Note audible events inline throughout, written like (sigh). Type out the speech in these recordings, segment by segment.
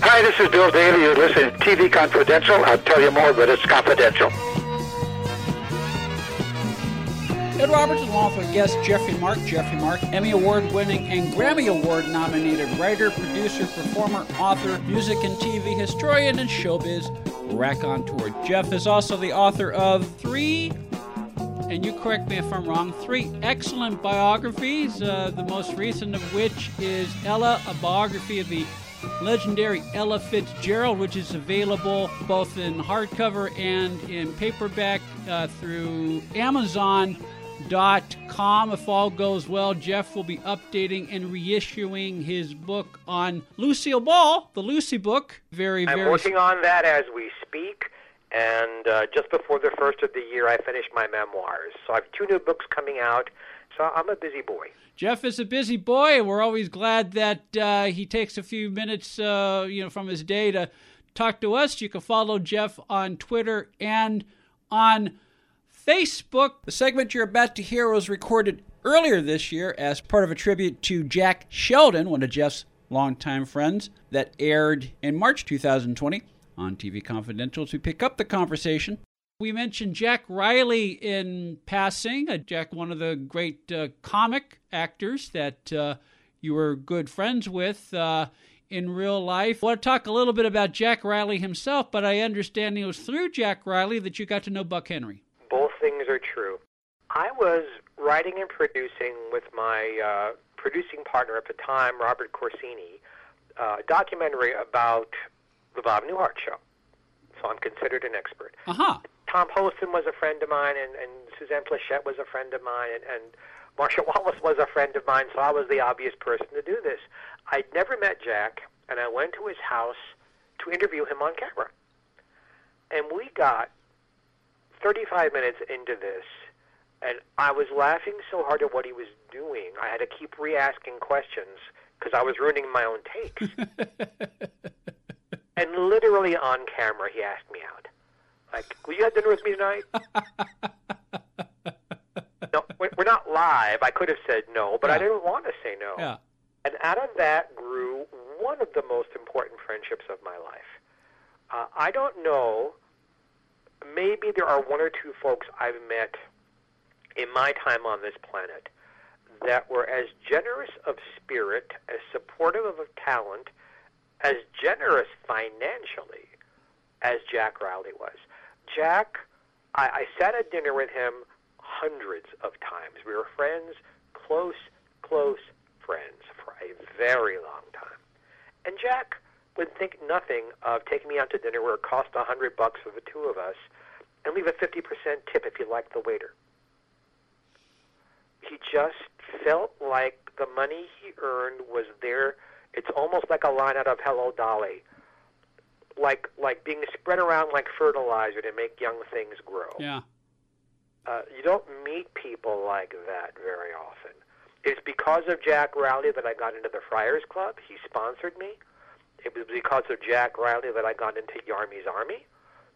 Hi, this is Bill Daily. You're listening to TV Confidential. I'll tell you more, but it's confidential. Ed Robertson, along with guest Jeffrey Mark. Jeffrey Mark, Emmy Award winning and Grammy Award nominated writer, producer, performer, author, music and TV historian, and showbiz raconteur. Jeff is also the author of three and you correct me if I'm wrong, three excellent biographies, uh, the most recent of which is Ella, a biography of the legendary Ella Fitzgerald, which is available both in hardcover and in paperback uh, through Amazon.com. If all goes well, Jeff will be updating and reissuing his book on Lucille Ball, the Lucy book. Very, very I'm very. working on that as we speak. And uh, just before the first of the year, I finished my memoirs. So I have two new books coming out. So I'm a busy boy. Jeff is a busy boy, and we're always glad that uh, he takes a few minutes, uh, you know, from his day to talk to us. You can follow Jeff on Twitter and on Facebook. The segment you're about to hear was recorded earlier this year as part of a tribute to Jack Sheldon, one of Jeff's longtime friends, that aired in March 2020 on TV Confidential to pick up the conversation. We mentioned Jack Riley in passing. Uh, Jack, one of the great uh, comic actors that uh, you were good friends with uh, in real life. I want to talk a little bit about Jack Riley himself, but I understand it was through Jack Riley that you got to know Buck Henry. Both things are true. I was writing and producing with my uh, producing partner at the time, Robert Corsini, uh, a documentary about the Bob Newhart Show. So I'm considered an expert. Uh-huh. Tom Poston was a friend of mine, and, and Suzanne Pleshette was a friend of mine, and, and Marcia (laughs) Wallace was a friend of mine, so I was the obvious person to do this. I'd never met Jack, and I went to his house to interview him on camera. And we got 35 minutes into this, and I was laughing so hard at what he was doing, I had to keep re asking questions because I was ruining my own takes. (laughs) And literally on camera, he asked me out. Like, will you have dinner with me tonight? (laughs) no, we're not live. I could have said no, but yeah. I didn't want to say no. Yeah. And out of that grew one of the most important friendships of my life. Uh, I don't know. Maybe there are one or two folks I've met in my time on this planet that were as generous of spirit, as supportive of talent, as generous financially as Jack Riley was. Jack, I, I sat at dinner with him hundreds of times. We were friends, close, close friends for a very long time. And Jack would think nothing of taking me out to dinner where it cost a hundred bucks for the two of us and leave a 50% tip if you liked the waiter. He just felt like the money he earned was there it's almost like a line out of Hello Dolly, like like being spread around like fertilizer to make young things grow. Yeah. Uh, you don't meet people like that very often. It's because of Jack Riley that I got into the Friars Club. He sponsored me. It was because of Jack Riley that I got into Yarmy's Army,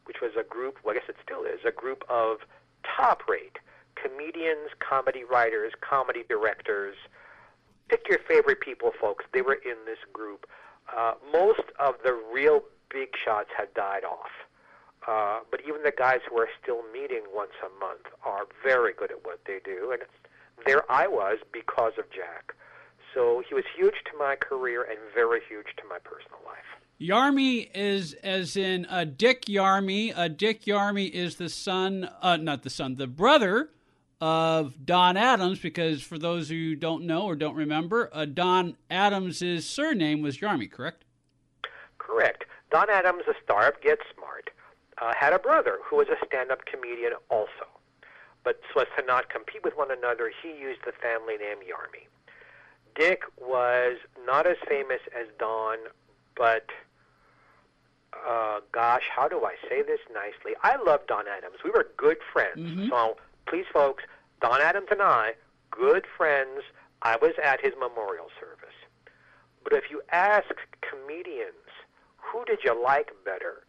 which was a group, well, I guess it still is, a group of top rate comedians, comedy writers, comedy directors, pick your favorite people, folks. They were in this group. Uh, most of the real big shots had died off. Uh, but even the guys who are still meeting once a month are very good at what they do. And there I was because of Jack. So he was huge to my career and very huge to my personal life. Yarmy is as in uh, Dick Yarmy. Uh, Dick Yarmy is the son, uh, not the son, the brother of Don Adams, because for those who don't know or don't remember, uh, Don Adams' surname was Yarmy, correct? Correct. Don Adams, a star of Get Smart, uh, had a brother who was a stand up comedian also. But so as to not compete with one another, he used the family name Yarmy. Dick was not as famous as Don, but uh, gosh, how do I say this nicely? I love Don Adams. We were good friends. Mhm. So please, folks, Don Adams and I, good friends. I was at his memorial service. But if you ask comedians, who did you like better,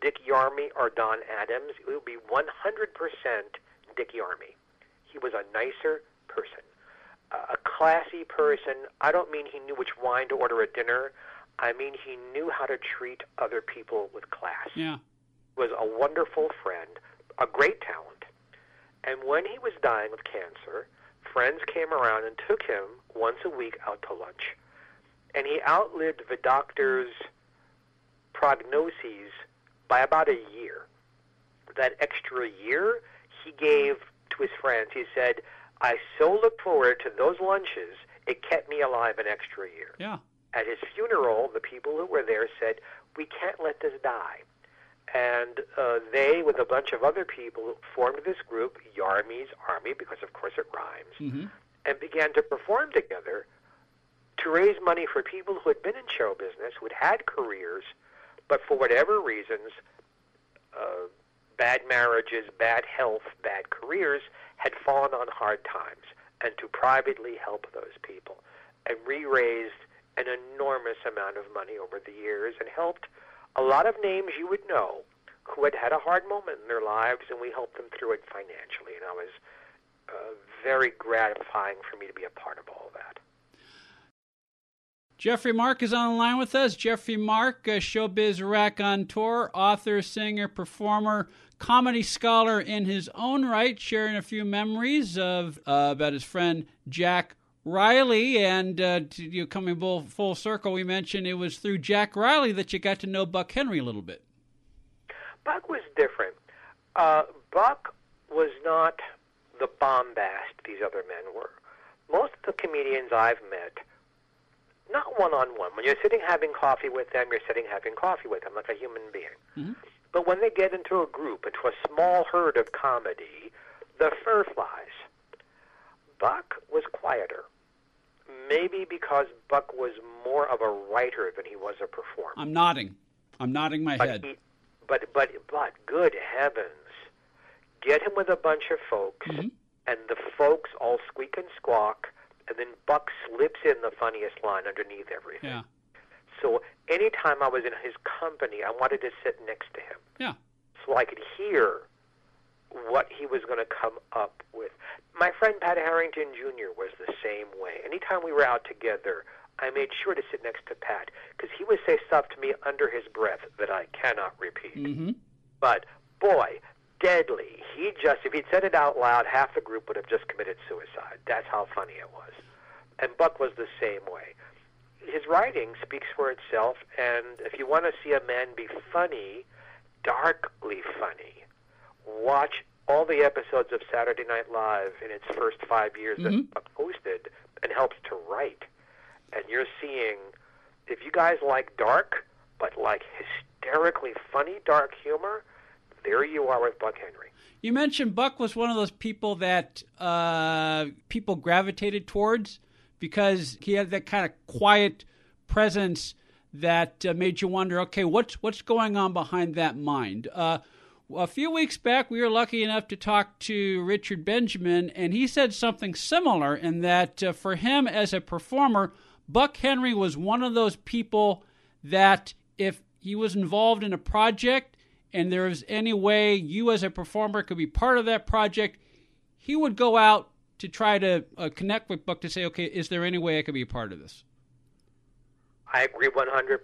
Dick Yarmy or Don Adams, it would be 100% Dick Yarmy. He was a nicer person, a classy person. I don't mean he knew which wine to order at dinner. I mean he knew how to treat other people with class. Yeah. Was a wonderful friend, a great talent. And when he was dying of cancer, friends came around and took him once a week out to lunch. And he outlived the doctor's prognoses by about a year. That extra year he gave to his friends. He said, I so look forward to those lunches, it kept me alive an extra year. Yeah. At his funeral, the people who were there said, We can't let this die. And uh, they, with a bunch of other people, formed this group, Yarmy's Army, because of course it rhymes, hmm and began to perform together to raise money for people who had been in show business, who had had careers, but for whatever reasons, uh, bad marriages, bad health, bad careers, had fallen on hard times, and to privately help those people. And we raised an enormous amount of money over the years and helped a lot of names you would know who had had a hard moment in their lives, and we helped them through it financially. And I was uh, very gratifying for me to be a part of all that. Jeffrey Mark is on the line with us. Jeffrey Mark, uh, Showbiz Raconteur, author, singer, performer, comedy scholar in his own right, sharing a few memories of uh, about his friend Jack Riley. And uh, you coming full, full circle, we mentioned it was through Jack Riley that you got to know Buck Henry a little bit. Buck was different. Uh, Buck was not the bombast these other men were. Most of the comedians I've met, not one on one. When you're sitting having coffee with them, you're sitting having coffee with them like a human being. Mhm. But when they get into a group, into a small herd of comedy, the fur flies. Buck was quieter. Maybe because Buck was more of a writer than he was a performer. I'm nodding. I'm nodding my But head. he, but but but good heavens, get him with a bunch of folks, Mhm. and the folks all squeak and squawk, and then Buck slips in the funniest line underneath everything. Yeah. So anytime I was in his company, I wanted to sit next to him, Yeah. so I could hear what he was going to come up with. My friend Pat Harrington Jr. was the same way. Anytime we were out together, I made sure to sit next to Pat because he would say stuff to me under his breath that I cannot repeat. Mm-hmm. But boy, deadly. He just, if he'd said it out loud, half the group would have just committed suicide. That's how funny it was. And Buck was the same way. His writing speaks for itself, and if you want to see a man be funny, darkly funny, watch all the episodes of Saturday Night Live in its first five years Mhm. that Buck hosted and helped to write. And you're seeing, if you guys like dark, but like hysterically funny dark humor, there you are with Buck Henry. You mentioned Buck was one of those people that uh, people gravitated towards because he had that kind of quiet presence that uh, made you wonder, okay, what's what's going on behind that mind? Uh, a few weeks back, we were lucky enough to talk to Richard Benjamin, and he said something similar in that uh, for him as a performer, Buck Henry was one of those people that if he was involved in a project and there is any way you as a performer could be part of that project, he would go out to try to uh, connect with Buck to say, okay, is there any way I could be a part of this? I agree 100%.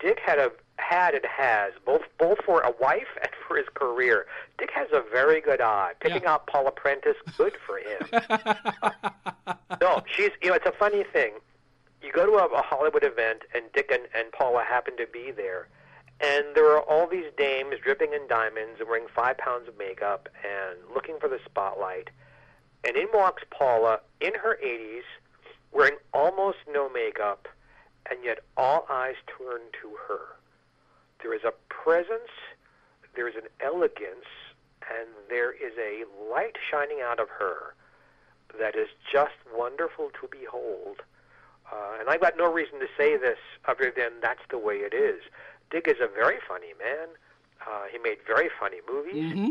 Dick had a had and has both both for a wife (laughs) and for his career. Dick has a very good eye. Picking Yeah. out Paula Prentiss, good for him. (laughs) no, she's you know it's a funny thing. You go to a, a Hollywood event and Dick and, and Paula happen to be there, and there are all these dames dripping in diamonds and wearing five pounds of makeup and looking for the spotlight. And in walks Paula in her 80s, wearing almost no makeup, and yet all eyes turn to her. There is a presence, there is an elegance, and there is a light shining out of her that is just wonderful to behold. Uh, and I've got no reason to say this other than that's the way it is. Dick is a very funny man. Uh, he made very funny movies. Mm-hmm.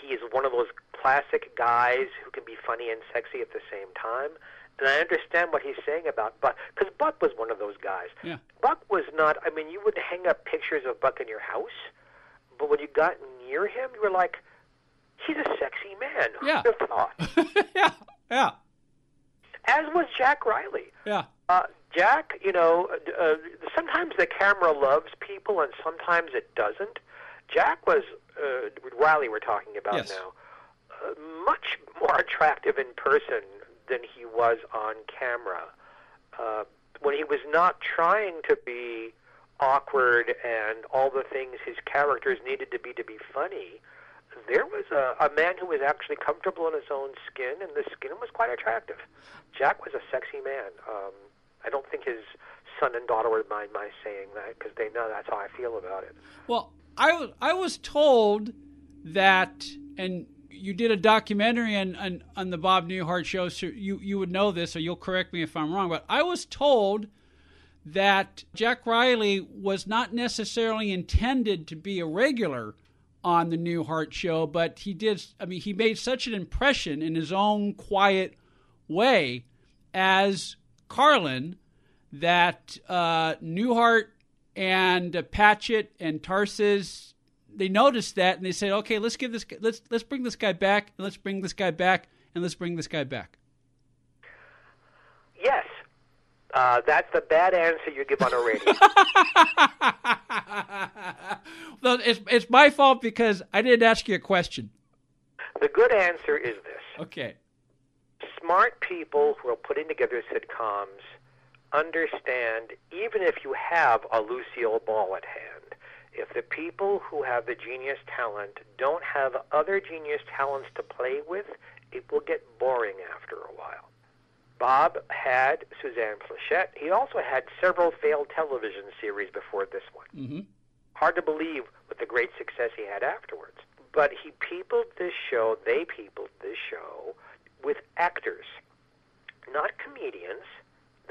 He is one of those classic guys who can be funny and sexy at the same time. And I understand what he's saying about Buck, because Buck was one of those guys. Yeah. Buck was not, I mean, you would hang up pictures of Buck in your house, but when you got near him, you were like, he's a sexy man. Who Yeah. would have thought? (laughs) yeah, yeah, As was Jack Riley. yeah. Uh, Jack, you know, uh, sometimes the camera loves people and sometimes it doesn't. Jack was, uh, Riley we're talking about Yes. now, uh, much more attractive in person than he was on camera. Uh, when he was not trying to be awkward and all the things his characters needed to be to be funny, there was a, a man who was actually comfortable in his own skin, and the skin was quite attractive. Jack was a sexy man. Um, I don't think his son and daughter would mind my saying that because they know that's how I feel about it. Well, I was I was told that, and you did a documentary on, on, on the Bob Newhart show, so you you would know this, or you'll correct me if I'm wrong. But I was told that Jack Riley was not necessarily intended to be a regular on the Newhart show, but he did. I mean, he made such an impression in his own quiet way as Carlin that uh, Newhart and uh, Patchett and Tarses they noticed that and they said, "Okay, let's give this let's let's bring this guy back and let's bring this guy back and let's bring this guy back." Yes, uh, that's the bad answer you give on a radio. (laughs) well, it's it's my fault because I didn't ask you a question. the good answer is this. Okay. Smart people who are putting together sitcoms understand even if you have a Lucille Ball at hand, if the people who have the genius talent don't have other genius talents to play with, it will get boring after a while. Bob had Suzanne Pleshette. He also had several failed television series before this one. Mm-hmm. Hard to believe with the great success he had afterwards. But he peopled this show, they peopled this show with actors, not comedians,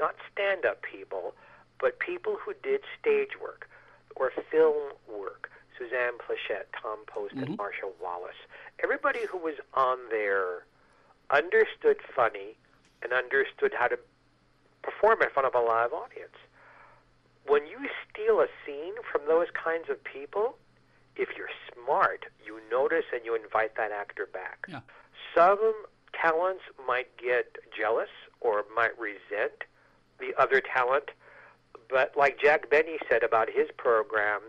not stand up people, but people who did stage work or film work. Suzanne Pleshette, Tom Post, and mm-hmm. Marcia Wallace. Everybody who was on there understood funny and understood how to perform in front of a live audience when you steal a scene from those kinds of people, if you're smart, you notice and you invite that actor back. Yeah. Some talents might get jealous or might resent the other talent, but like Jack Benny said about his program,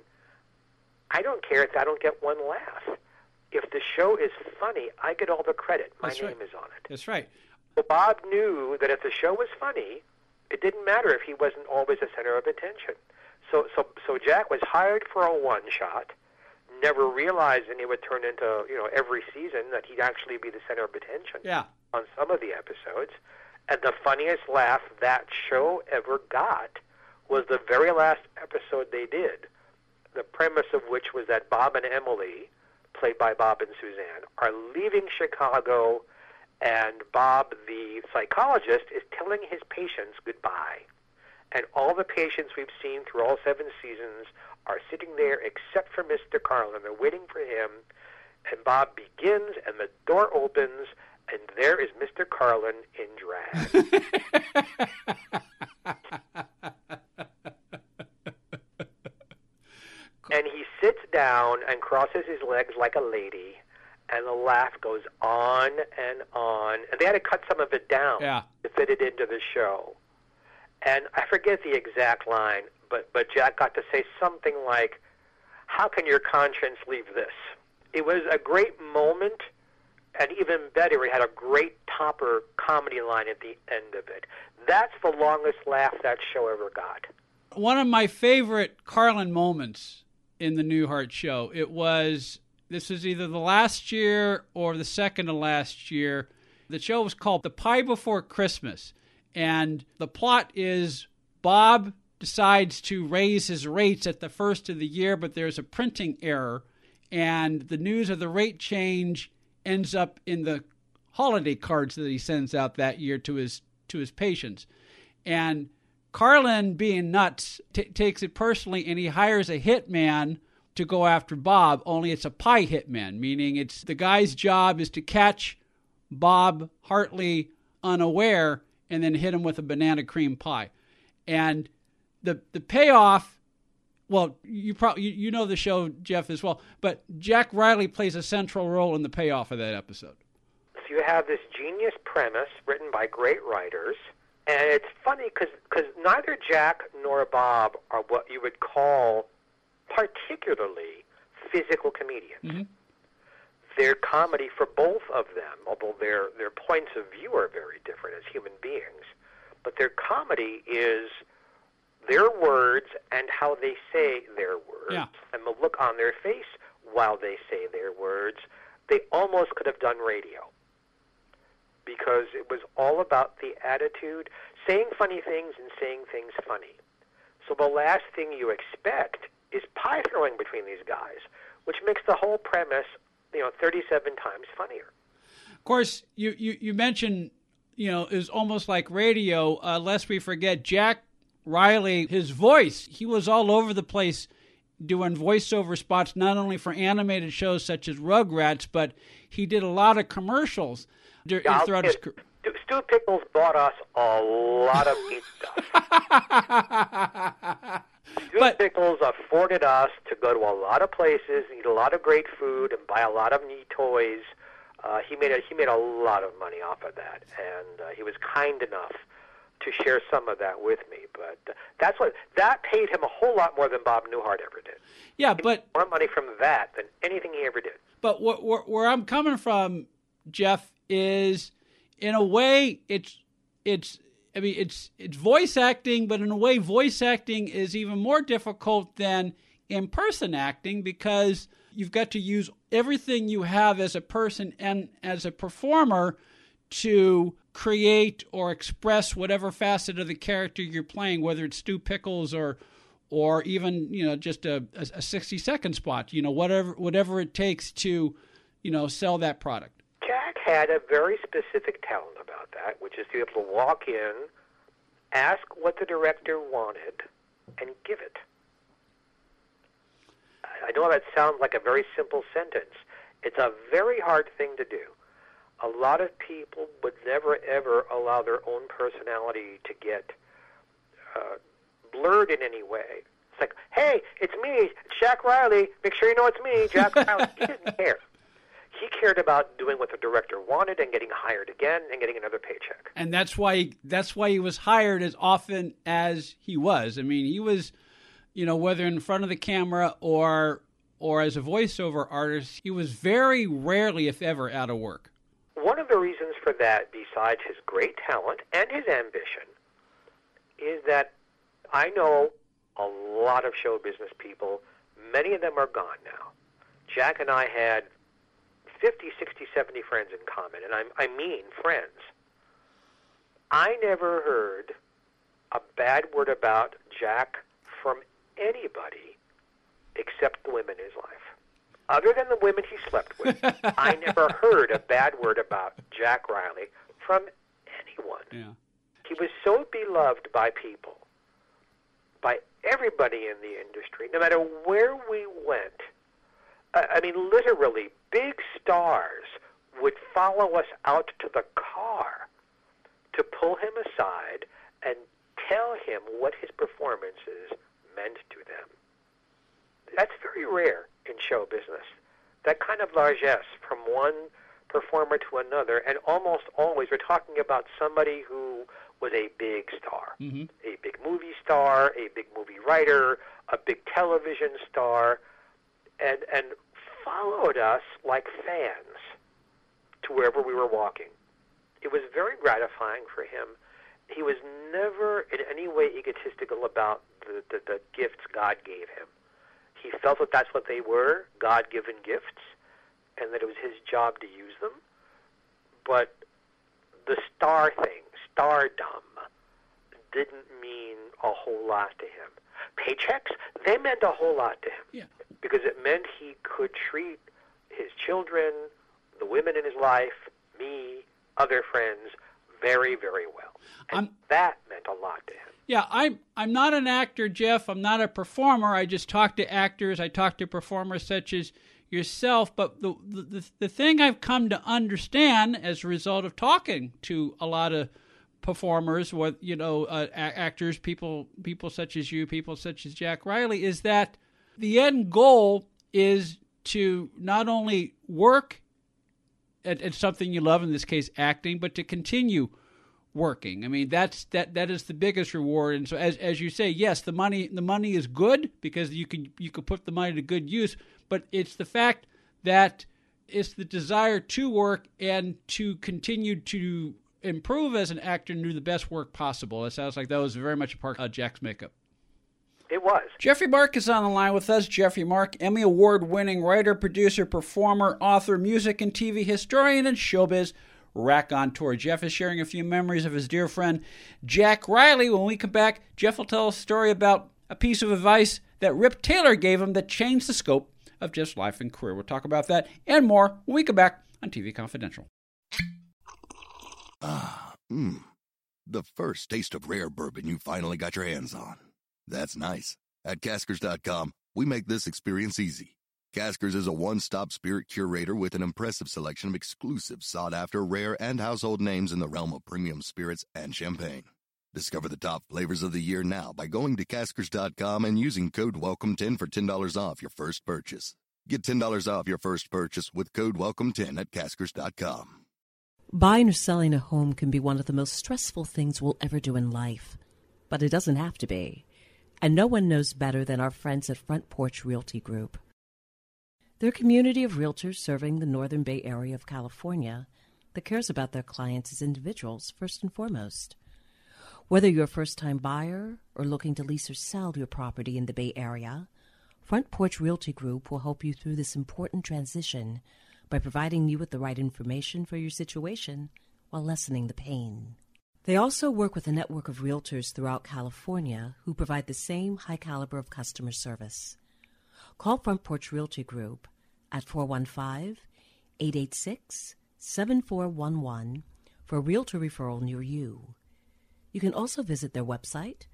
I don't care if I don't get one laugh. If the show is funny, I get all the credit. My That's name right. is on it. That's right. Well, Bob knew that if the show was funny, it didn't matter if he wasn't always the center of attention. So, so, so Jack was hired for a one shot. Never realized, and he would turn into you know every season that he'd actually be the center of attention Yeah. on some of the episodes. And the funniest laugh that show ever got was the very last episode they did. The premise of which was that Bob and Emily, played by Bob and Suzanne, are leaving Chicago, and Bob, the psychologist, is telling his patients goodbye. And all the patients we've seen through all seven seasons are sitting there except for Mr. Carlin. They're waiting for him. And Bob begins, and the door opens, and there is Mr. Carlin in drag. (laughs) and he sits down and crosses his legs like a lady, and the laugh goes on and on. And they had to cut some of it down Yeah. to fit it into the show. And I forget the exact line, but but Jack got to say something like, "How can your conscience leave this?" It was a great moment, and even better, he had a great topper comedy line at the end of it. That's the longest laugh that show ever got. one of my favorite Carlin moments in the Newhart show. It was this was either the last year or the second to last year. The show was called The Pie Before Christmas, and the plot is Bob decides to raise his rates at the first of the year, but there's a printing error, and the news of the rate change ends up in the holiday cards that he sends out that year to his to his patients. And Carlin, being nuts, t- takes it personally and he hires a hitman to go after Bob, only it's a pie hitman, meaning it's the guy's job is to catch Bob Hartley unaware and then hit him with a banana cream pie. And the the payoff well, you probably you, you know the show Jeff as well, but Jack Riley plays a central role in the payoff of that episode. So you have this genius premise written by great writers, and it's funny because neither Jack nor Bob are what you would call particularly physical comedians. Mm-hmm. Their comedy for both of them, although their their points of view are very different as human beings, but their comedy is their words and how they say their words Yeah. and the look on their face while they say their words. They almost could have done radio because it was all about the attitude, saying funny things and saying things funny. So the last thing you expect is pie throwing between these guys, which makes the whole premise, you know, 37 times funnier. Of course, you, you, you mentioned, you know, is almost like radio. Uh, lest we forget, Jack Riley, his voice, he was all over the place doing voiceover spots, not only for animated shows such as Rugrats, but he did a lot of commercials Yeah, throughout his career. Stu- Pickles bought us a lot of neat stuff. (laughs) Stu But- Pickles afforded us to go to a lot of places, eat a lot of great food, and buy a lot of neat toys. Uh, he made a, he made a lot of money off of that, and uh, he was kind enough to share some of that with me. But uh, that's what that paid him a whole lot more than Bob Newhart ever did. Yeah, but More money from that than anything he ever did. But wh- wh- where I'm coming from, Jeff, is in a way it's it's I mean it's it's voice acting, but in a way voice acting is even more difficult than in person acting because you've got to use everything you have as a person and as a performer to create or express whatever facet of the character you're playing, whether it's Stu Pickles or or even you know just a, a, a 60 second spot you know whatever whatever it takes to you know sell that product had a very specific talent about that, which is to be able to walk in, ask what the director wanted, and give it. I- know that sounds like a very simple sentence. It's a very hard thing to do. A lot of people would never ever allow their own personality to get uh, blurred in any way. It's like, hey, it's me, it's Jack Riley. Make sure you know it's me, Jack Riley. (laughs) he didn't care. He cared about doing what the director wanted and getting hired again and getting another paycheck. and that's why that's why he was hired as often as he was i mean he was you know whether in front of the camera or or as a voiceover artist he was very rarely if ever out of work One of the reasons for that, besides his great talent and his ambition, is that I know a lot of show business people. Many of them are gone now. Jack and I had 50, 60, 70 friends in common, and I, I mean friends. I never heard a bad word about Jack from anybody except the women in his life. Other than the women he slept with, (laughs) I never heard a bad word about Jack Riley from anyone. yeah He was so beloved by people, by everybody in the industry, no matter where we went. I I mean, literally, big stars would follow us out to the car to pull him aside and tell him what his performances meant to them. That's very rare in show business. That kind of largesse from one performer to another, and almost always we're talking about somebody who was a big star, hmm a big movie star, a big movie writer, a big television star, and and followed us like fans to wherever we were walking. It was very gratifying for him. He was never in any way egotistical about the, the, the gifts God gave him. He felt that that's what they were, God-given gifts, and that it was his job to use them. But the star thing, stardom, didn't mean a whole lot to him. Paychecks, they meant a whole lot to him yeah because it meant he could treat his children, the women in his life, me, other friends very, very well. And I'm- that meant a lot to him. Yeah, I'm I'm not an actor, Jeff. I'm not a performer. I just talk to actors. I talk to performers such as yourself. But the the the thing I've come to understand as a result of talking to a lot of performers, what you know, uh, actors, people people such as you, people such as Jack Riley, is that the end goal is to not only work at, at something you love, in this case acting, but to continue working. I mean, that's that that is the biggest reward. And so, as as you say, yes, the money the money is good because you can you can put the money to good use. But it's the fact that it's the desire to work and to continue to improve as an actor and do the best work possible. It sounds like that was very much a part of Jack's makeup. It was. Jeffrey Mark is on the line with us. Jeffrey Mark, Emmy Award winning writer, producer, performer, author, music and TV historian, and showbiz raconteur. Jeff is sharing a few memories of his dear friend Jack Riley. When we come back, Jeff will tell a story about a piece of advice that Rip Taylor gave him that changed the scope of Jeff's life and career. We'll talk about that and more when we come back on TV Confidential. Ah, Mmm. The first taste of rare bourbon you finally got your hands on. That's nice. At Caskers.com, we make this experience easy. Caskers is a one stop spirit curator with an impressive selection of exclusive, sought after, rare, and household names in the realm of premium spirits and champagne. Discover the top flavors of the year now by going to Caskers.com and using code WELCOME10 for $10 off your first purchase. Get $10 off your first purchase with code WELCOME10 at Caskers.com. Buying or selling a home can be one of the most stressful things we'll ever do in life, but it doesn't have to be. And no one knows better than our friends at Front Porch Realty Group. They're a community of realtors serving the Northern Bay Area of California that cares about their clients as individuals first and foremost. Whether you're a first time buyer or looking to lease or sell your property in the Bay Area, Front Porch Realty Group will help you through this important transition by providing you with the right information for your situation while lessening the pain. They also work with a network of realtors throughout California who provide the same high caliber of customer service. Call Front Porch Realty Group at 415 886 7411 for a realtor referral near you. You can also visit their website,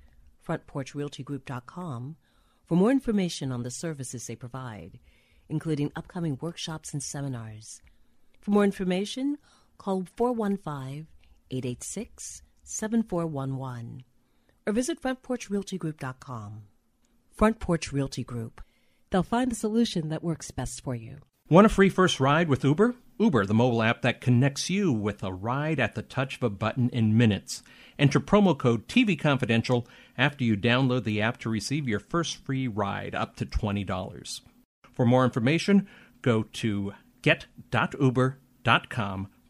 frontporchrealtygroup.com, for more information on the services they provide, including upcoming workshops and seminars. For more information, call 415 886 7411 or visit frontporchrealtygroup.com. Front Porch Realty Group. They'll find the solution that works best for you. Want a free first ride with Uber? Uber, the mobile app that connects you with a ride at the touch of a button in minutes. Enter promo code TV Confidential after you download the app to receive your first free ride up to $20. For more information, go to get.uber.com